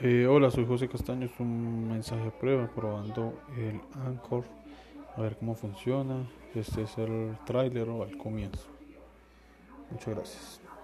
Eh, hola, soy José Castaño. Es un mensaje de prueba probando el Anchor. A ver cómo funciona. Este es el tráiler o el comienzo. Muchas gracias.